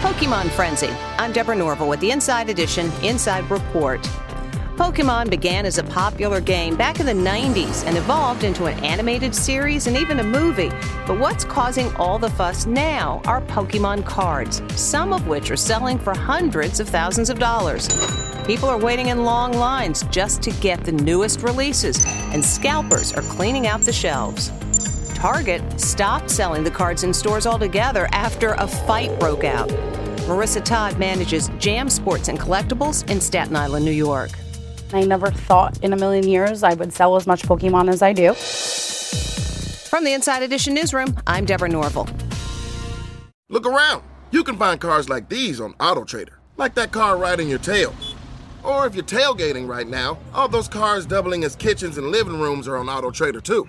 Pokemon Frenzy. I'm Deborah Norville with the Inside Edition Inside Report. Pokemon began as a popular game back in the 90s and evolved into an animated series and even a movie. But what's causing all the fuss now are Pokemon cards, some of which are selling for hundreds of thousands of dollars. People are waiting in long lines just to get the newest releases, and scalpers are cleaning out the shelves. Target stopped selling the cards in stores altogether after a fight broke out. Marissa Todd manages Jam Sports and Collectibles in Staten Island, New York. I never thought in a million years I would sell as much Pokemon as I do. From the Inside Edition newsroom, I'm Deborah Norville. Look around. You can find cars like these on AutoTrader, like that car riding your tail. Or if you're tailgating right now, all those cars doubling as kitchens and living rooms are on AutoTrader too.